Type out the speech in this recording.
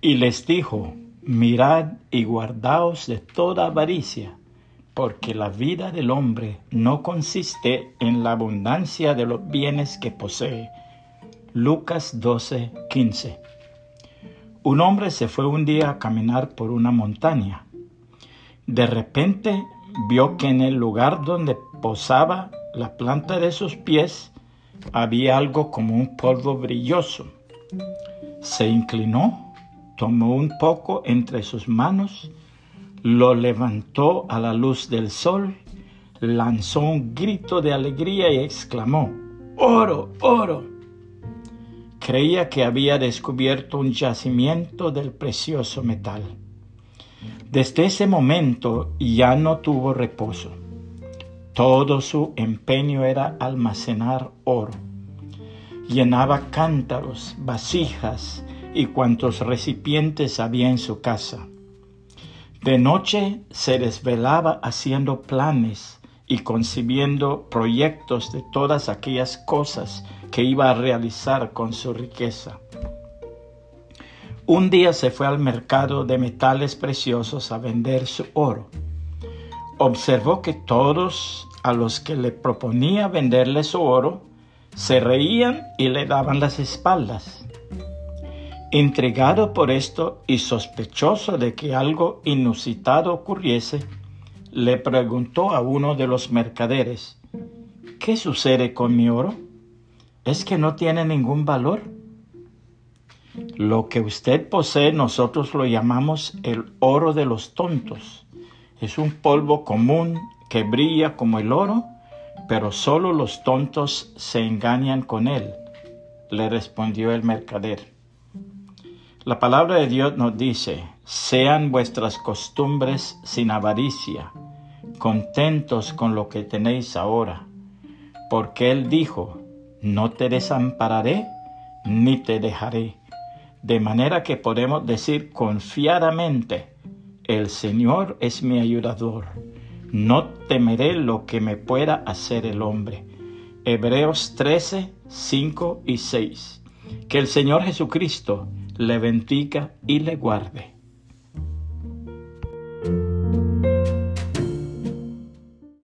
Y les dijo, mirad y guardaos de toda avaricia, porque la vida del hombre no consiste en la abundancia de los bienes que posee. Lucas 12, 15. Un hombre se fue un día a caminar por una montaña. De repente vio que en el lugar donde posaba la planta de sus pies había algo como un polvo brilloso. Se inclinó, tomó un poco entre sus manos, lo levantó a la luz del sol, lanzó un grito de alegría y exclamó, ¡Oro, oro! Creía que había descubierto un yacimiento del precioso metal. Desde ese momento ya no tuvo reposo. Todo su empeño era almacenar oro. Llenaba cántaros, vasijas y cuantos recipientes había en su casa. De noche se desvelaba haciendo planes y concibiendo proyectos de todas aquellas cosas que iba a realizar con su riqueza. Un día se fue al mercado de metales preciosos a vender su oro. Observó que todos a los que le proponía venderle su oro se reían y le daban las espaldas. Intrigado por esto y sospechoso de que algo inusitado ocurriese, le preguntó a uno de los mercaderes, ¿qué sucede con mi oro? ¿Es que no tiene ningún valor? Lo que usted posee nosotros lo llamamos el oro de los tontos. Es un polvo común que brilla como el oro, pero solo los tontos se engañan con él, le respondió el mercader. La palabra de Dios nos dice, sean vuestras costumbres sin avaricia, contentos con lo que tenéis ahora, porque Él dijo, no te desampararé ni te dejaré de manera que podemos decir confiadamente, el Señor es mi ayudador, no temeré lo que me pueda hacer el hombre. Hebreos 13, 5 y 6. Que el Señor Jesucristo le bendiga y le guarde.